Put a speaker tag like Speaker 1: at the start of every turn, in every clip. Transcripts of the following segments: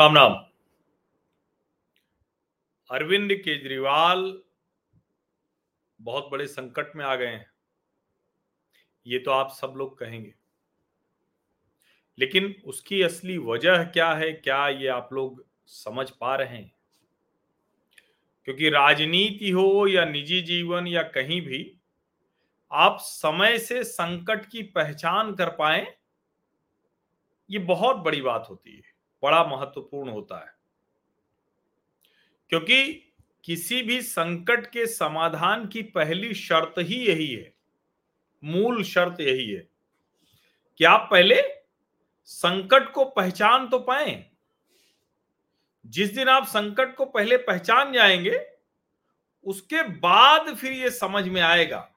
Speaker 1: राम राम अरविंद केजरीवाल बहुत बड़े संकट में आ गए हैं। ये तो आप सब लोग कहेंगे। लेकिन उसकी असली वजह क्या है, क्या ये आप लोग समझ पा रहे हैं? क्योंकि राजनीति हो या निजी जीवन या कहीं भी, आप समय से संकट की पहचान कर पाए, ये बहुत बड़ी बात होती है। बड़ा महत्वपूर्ण होता है। क्योंकि किसी भी संकट के समाधान की पहली शर्त ही यही है। मूल शर्त यही है। कि आप पहले संकट को पहचान तो पाए। जिस दिन आप संकट को पहले पहचान जाएँगे, उसके बाद फिर ये समझ में आएगा।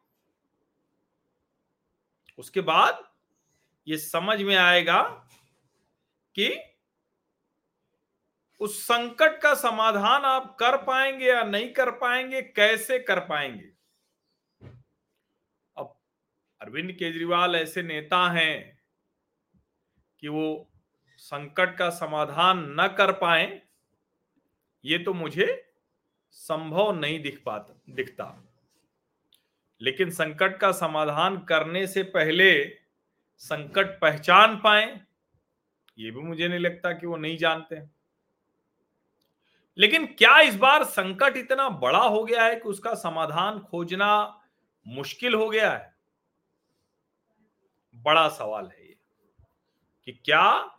Speaker 1: उसके बाद ये समझ में आएगा कि उस संकट का समाधान आप कर पाएँगे या नहीं कर पाएँगे, कैसे कर पाएँगे? अब अरविंद केजरीवाल ऐसे नेता हैं कि वो संकट का समाधान न कर पाए, ये तो मुझे संभव नहीं दिख पाता, दिखता। लेकिन संकट का समाधान करने से पहले संकट पहचान पाए, ये भी मुझे नहीं लगता कि वो नहीं जानते। लेकिन क्या इस बार संकट इतना बड़ा हो गया है कि उसका समाधान खोजना मुश्किल हो गया है? बड़ा सवाल है ये कि क्या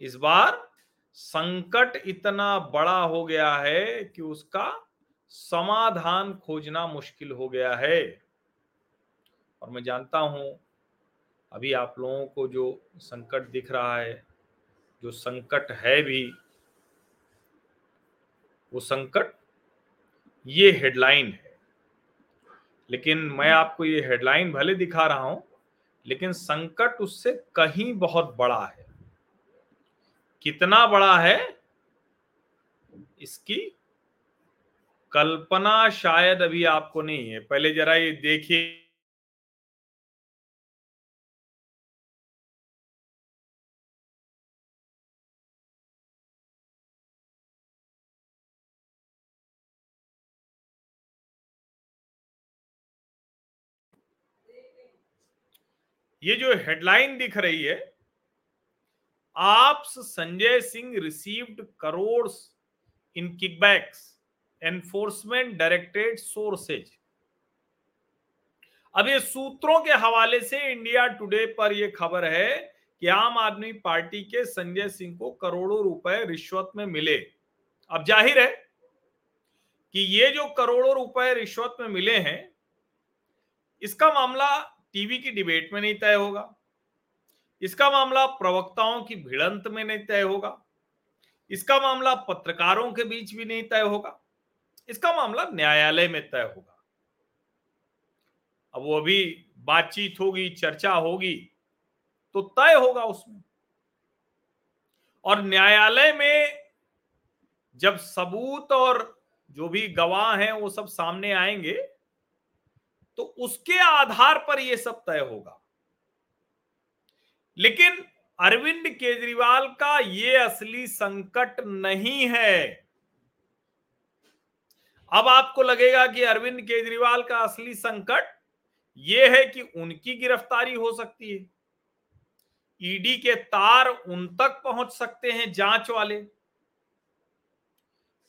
Speaker 1: इस बार संकट इतना बड़ा हो गया है कि उसका समाधान खोजना मुश्किल हो गया है? और मैं जानता हूँ, अभी आप लोगों को जो संकट दिख रहा है, जो संकट है भी वो संकट, ये हेडलाइन है। लेकिन मैं आपको ये हेडलाइन भले दिखा रहा हूँ, लेकिन संकट उससे कहीं बहुत बड़ा है। कितना बड़ा है? इसकी कल्पना शायद अभी आपको नहीं है। पहले जरा ये देखिए। ये जो हेडलाइन दिख रही है, AAP's Sanjay Singh received crore in kickbacks enforcement directorate sources अब ये सूत्रों के हवाले से इंडिया टुडे पर यह खबर है कि आम आदमी पार्टी के संजय सिंह को करोड़ों रुपए रिश्वत में मिले। अब ज़ाहिर है कि ये जो करोड़ों रुपए रिश्वत में मिले हैं, इसका मामला टीवी की डिबेट में नहीं तय होगा। इसका मामला प्रवक्ताओं की भिड़ंत में नहीं तय होगा। इसका मामला पत्रकारों के बीच भी नहीं तय होगा। इसका मामला न्यायालय में तय होगा। अब वो अभी बातचीत होगी, चर्चा होगी तो तय होगा उसमें। और न्यायालय में जब सबूत और जो भी गवाह हैं, वो सब सामने आएँगे तो उसके आधार पर यह सब तय होगा। लेकिन अरविंद केजरीवाल का ये असली संकट नहीं है। अब आपको लगेगा कि अरविंद केजरीवाल का असली संकट यह है कि उनकी गिरफ्तारी हो सकती है। ईडी के तार उन तक पहुँच सकते हैं जाँच वाले।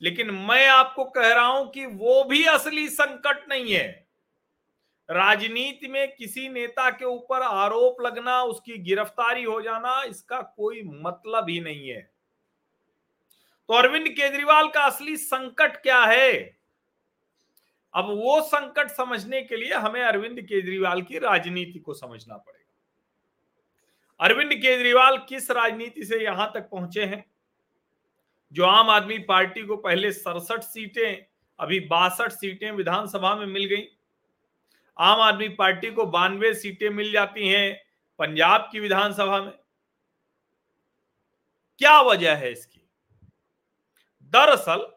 Speaker 1: लेकिन मैं आपको कह रहा हूँ कि वो भी असली संकट नहीं है। राजनीति में किसी नेता के ऊपर आरोप लगना, उसकी गिरफ्तारी हो जाना, इसका कोई मतलब ही नहीं है। तो अरविंद केजरीवाल का असली संकट क्या है? अब वो संकट समझने के लिए हमें अरविंद केजरीवाल की राजनीति को समझना पड़ेगा। अरविंद केजरीवाल किस राजनीति से यहाँ तक पहुँचे हैं? जो आम आदमी पार्टी को पहले सड़सठ सीटें, अभी बासठ सीटें विधानसभा में मिल गई। आम आदमी पार्टी को बानवे सीटें मिल जाती हैं पंजाब की विधानसभा में। क्या वजह है इसकी? दरअसल,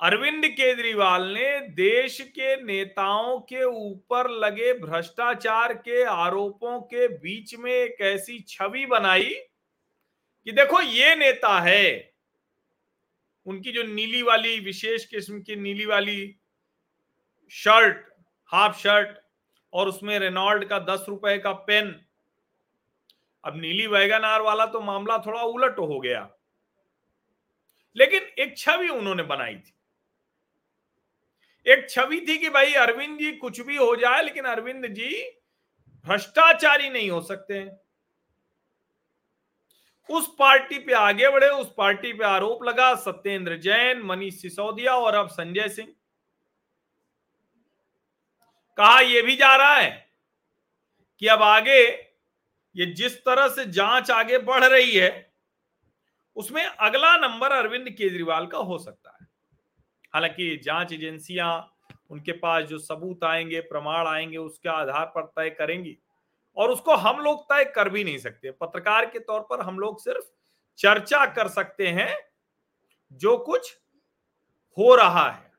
Speaker 1: अरविंद केजरीवाल ने देश के नेताओं के ऊपर लगे भ्रष्टाचार के आरोपों के बीच में एक ऐसी छवि बनाई कि देखो, ये नेता है, उनकी जो नीली वाली, विशेष किस्म की नीली वाली शर्ट, हाफ़ शर्ट और उसमें रेनॉल्ड का दस रुपए का पेन। अब नीली वैगन आर वाला तो मामला थोड़ा उलट हो गया। लेकिन एक छवि उन्होंने बनाई थी। एक छवि थी कि भाई अरविंद जी कुछ भी हो जाए, लेकिन अरविंद जी भ्रष्टाचारी नहीं हो सकते। हैं उस पार्टी पे आगे बढ़े, उस पार्टी पे आरोप लगा, सत्येंद्र जैन, मनीष सिसोदिया और अब संजय सिंह। कहा यह भी जा रहा है कि अब आगे ये जिस तरह से जाँच आगे बढ़ रही है, उसमें अगला नंबर अरविंद केजरीवाल का हो सकता है। हालाँकि जाँच एजेंसियाँ उनके पास जो सबूत आएँगे, प्रमाण आएँगे, उसके आधार पर तय करेंगी और उसको हम लोग तय कर भी नहीं सकते। पत्रकार के तौर पर हम लोग सिर्फ़ चर्चा कर सकते हैं जो कुछ हो रहा है,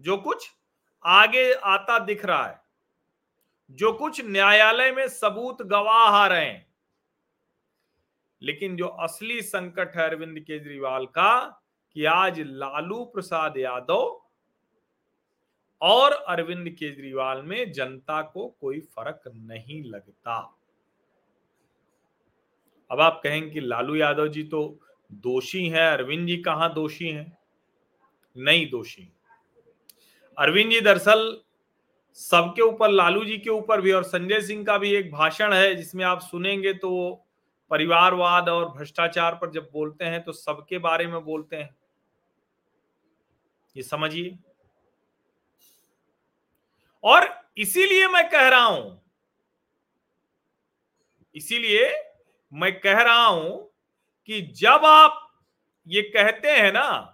Speaker 1: जो कुछ आगे आता दिख रहा है। जो कुछ न्यायालय में सबूत गवाह आ रहे। हैं लेकिन जो असली संकट है अरविंद केजरीवाल का कि आज लालू प्रसाद यादव और अरविंद केजरीवाल में जनता को कोई फ़र्क नहीं लगता। अब आप कहेंगे कि लालू यादव जी तो दोषी हैं, अरविंद जी कहाँ दोषी हैं? नहीं दोषी। अरविंद जी दरअसल सबके ऊपर, लालू जी के ऊपर भी और संजय सिंह का भी एक भाषण है, जिसमें आप सुनेंगे तो परिवारवाद और भ्रष्टाचार पर जब बोलते हैं तो सबके बारे में बोलते हैं। ये समझिए। और इसीलिए मैं कह रहा हूँ, इसीलिए मैं कह रहा हूँ कि जब आप ये कहते हैं ना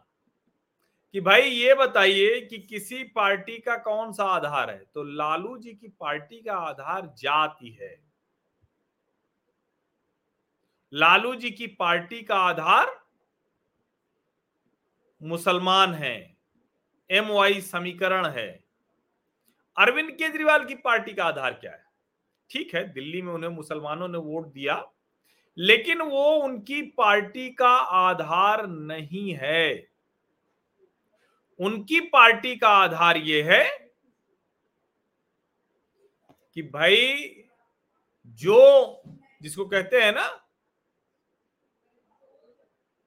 Speaker 1: कि भाई ये बताइए कि किसी पार्टी का कौन सा आधार है? तो लालू जी की पार्टी का आधार जाति है। लालू जी की पार्टी का आधार मुसलमान है। एम वाई समीकरण है। अरविंद केजरीवाल की पार्टी का आधार क्या है? ठीक है, दिल्ली में उन्हें मुसलमानों ने वोट दिया, लेकिन वो उनकी पार्टी का आधार नहीं है। उनकी पार्टी का आधार ये है कि भाई जो जिसको कहते हैं ना,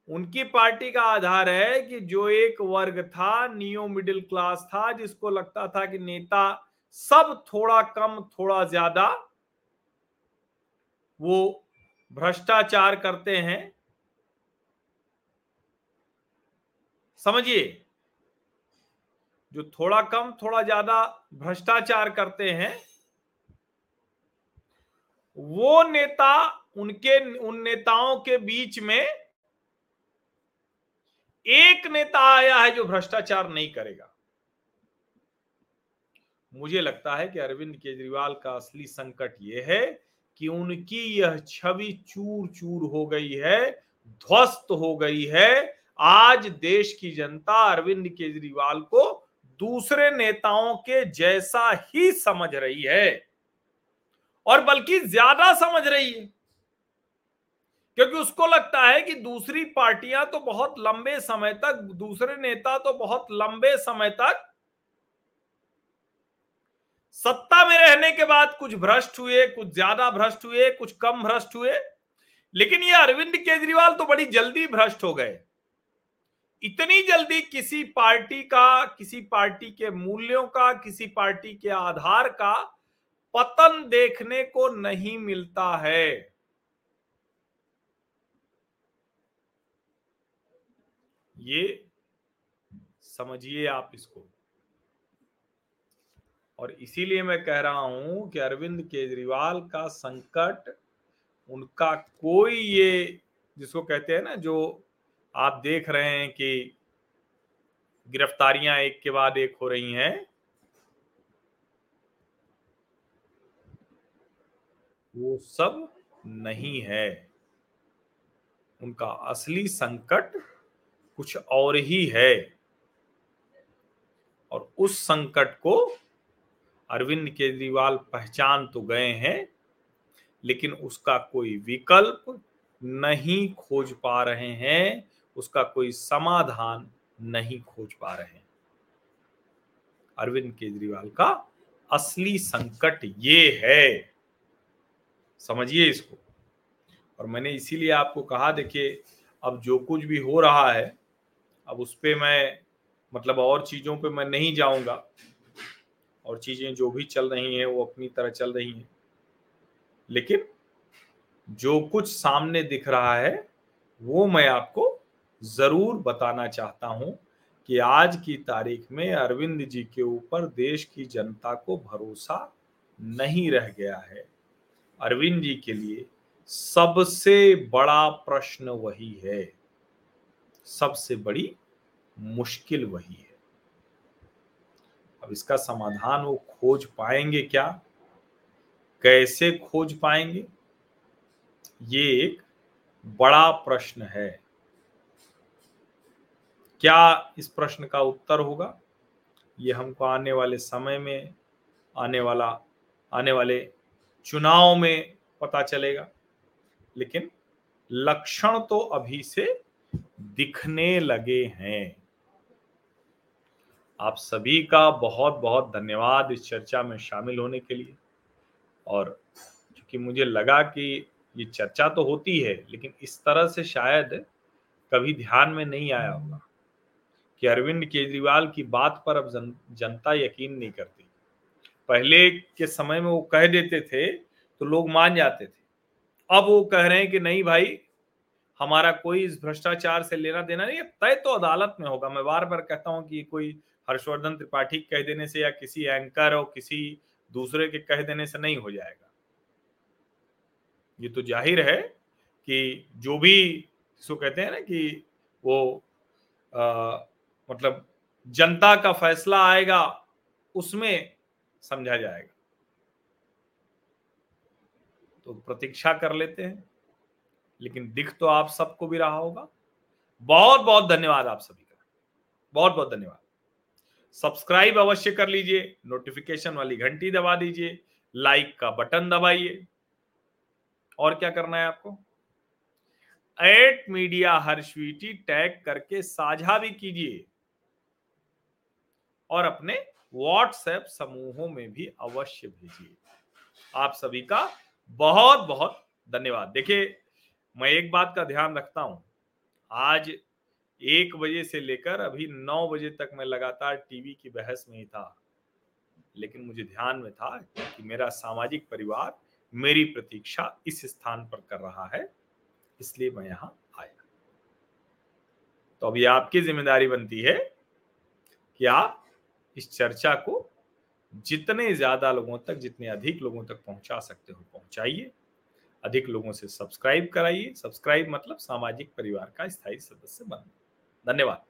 Speaker 1: उनकी पार्टी का आधार है कि जो एक वर्ग था नियो मिडिल क्लास था, जिसको लगता था कि नेता सब थोड़ा कम, थोड़ा ज़्यादा वो भ्रष्टाचार करते हैं। समझिए? जो थोड़ा कम, थोड़ा ज़्यादा भ्रष्टाचार करते हैं, वो नेता उनके, उन नेताओं के बीच में एक नेता आया है जो भ्रष्टाचार नहीं करेगा। मुझे लगता है कि अरविंद केजरीवाल का असली संकट यह है कि उनकी यह छवि चूर चूर हो गई है, ध्वस्त हो गई है। आज देश की जनता अरविंद केजरीवाल को दूसरे नेताओं के जैसा ही समझ रही है और बल्कि ज़्यादा समझ रही है। क्योंकि उसको लगता है कि दूसरी पार्टियाँ तो बहुत लंबे समय तक, दूसरे नेता तो बहुत लंबे समय तक सत्ता में रहने के बाद कुछ भ्रष्ट हुए, कुछ ज़्यादा भ्रष्ट हुए, कुछ कम भ्रष्ट हुए। लेकिन ये अरविंद केजरीवाल तो बड़ी जल्दी भ्रष्ट हो गए। इतनी जल्दी किसी पार्टी का, किसी पार्टी के मूल्यों का, किसी पार्टी के आधार का पतन देखने को नहीं मिलता है। ये समझिए आप इसको। और इसीलिए मैं कह रहा हूँ कि अरविंद केजरीवाल का संकट, उनका कोई ये, जिसको कहते हैं ना, जो आप देख रहे हैं कि गिरफ्तारियाँ एक के बाद एक हो रही हैं। वो सब नहीं है। उनका असली संकट कुछ और ही है। और उस संकट को अरविंद केजरीवाल पहचान तो गए हैं, लेकिन उसका कोई विकल्प नहीं खोज पा रहे हैं। उसका कोई समाधान नहीं खोज पा रहे हैं। अरविंद केजरीवाल का असली संकट ये है। समझिए इसको। और मैंने इसीलिए आपको कहा, देखिए, अब जो कुछ भी हो रहा है, अब उस पर मैं मतलब और चीज़ों पे मैं नहीं जाऊँगा। और चीज़ें जो भी चल रही हैं, वो अपनी तरह चल रही हैं। लेकिन जो कुछ सामने दिख रहा है, वो मैं आपको ज़रूर बताना चाहता हूँ कि आज की तारीख में अरविंद जी के ऊपर देश की जनता को भरोसा नहीं रह गया है। अरविंद जी के लिए सबसे बड़ा प्रश्न वही है। सबसे बड़ी मुश्किल वही है। अब इसका समाधान वो खोज पाएँगे क्या? कैसे खोज पाएँगे? ये एक बड़ा प्रश्न है। क्या इस प्रश्न का उत्तर होगा? ये हमको आने वाले समय में, आने वाला, आने वाले चुनाव में पता चलेगा। लेकिन लक्षण तो अभी से दिखने लगे हैं। आप सभी का बहुत बहुत धन्यवाद इस चर्चा में शामिल होने के लिए। और क्योंकि मुझे लगा कि ये चर्चा तो होती है, लेकिन इस तरह से शायद कभी ध्यान में नहीं आया होगा। कि अरविंद केजरीवाल की बात पर अब जन, जनता यकीन नहीं करती। पहले के समय में वो कह देते थे तो लोग मान जाते थे। अब वो कह रहे हैं कि नहीं भाई हमारा कोई इस भ्रष्टाचार से लेना देना नहीं तय तो अदालत में होगा। मैं बार बार कहता हूँ कि कोई हर्षवर्धन त्रिपाठी कह देने से या किसी एंकर और किसी दूसरे के कह देने से नहीं हो जाएगा। ये तो ज़ाहिर है कि जो भी इसको कहते हैं ना कि वो आ, मतलब जनता का फैसला आएगा, उसमें समझा जाएगा। तो प्रतीक्षा कर लेते हैं, लेकिन दिख तो आप सबको भी रहा होगा। बहुत बहुत धन्यवाद आप सभी का। बहुत बहुत धन्यवाद। सब्सक्राइब अवश्य कर लीजिए, नोटिफिकेशन वाली घंटी दबा दीजिए, लाइक का बटन दबाइए। और क्या करना है आपको? एट मीडिया हर्षवीटी टैग करके साझा भी कीजिए। और अपने व्हाट्सएप समूहों में भी अवश्य भेजिए। आप सभी का बहुत बहुत धन्यवाद। देखिए, मैं एक बात का ध्यान रखता हूँ। आज एक बजे से लेकर अभी नौ बजे तक मैं लगातार टीवी की बहस में ही था। लेकिन मुझे ध्यान में था कि मेरा सामाजिक परिवार मेरी प्रतीक्षा इस स्थान पर कर रहा है, इसलिए मैं यहाँ आया। तो अभी आपकी ज़िम्मेदारी बनती है कि आप इस चर्चा को जितने ज़्यादा लोगों तक, जितने अधिक लोगों तक पहुँचा सकते हो, पहुंचाइए। अधिक लोगों से सब्सक्राइब कराइए। सब्सक्राइब मतलब सामाजिक परिवार का स्थायी सदस्य बन धन्यवाद।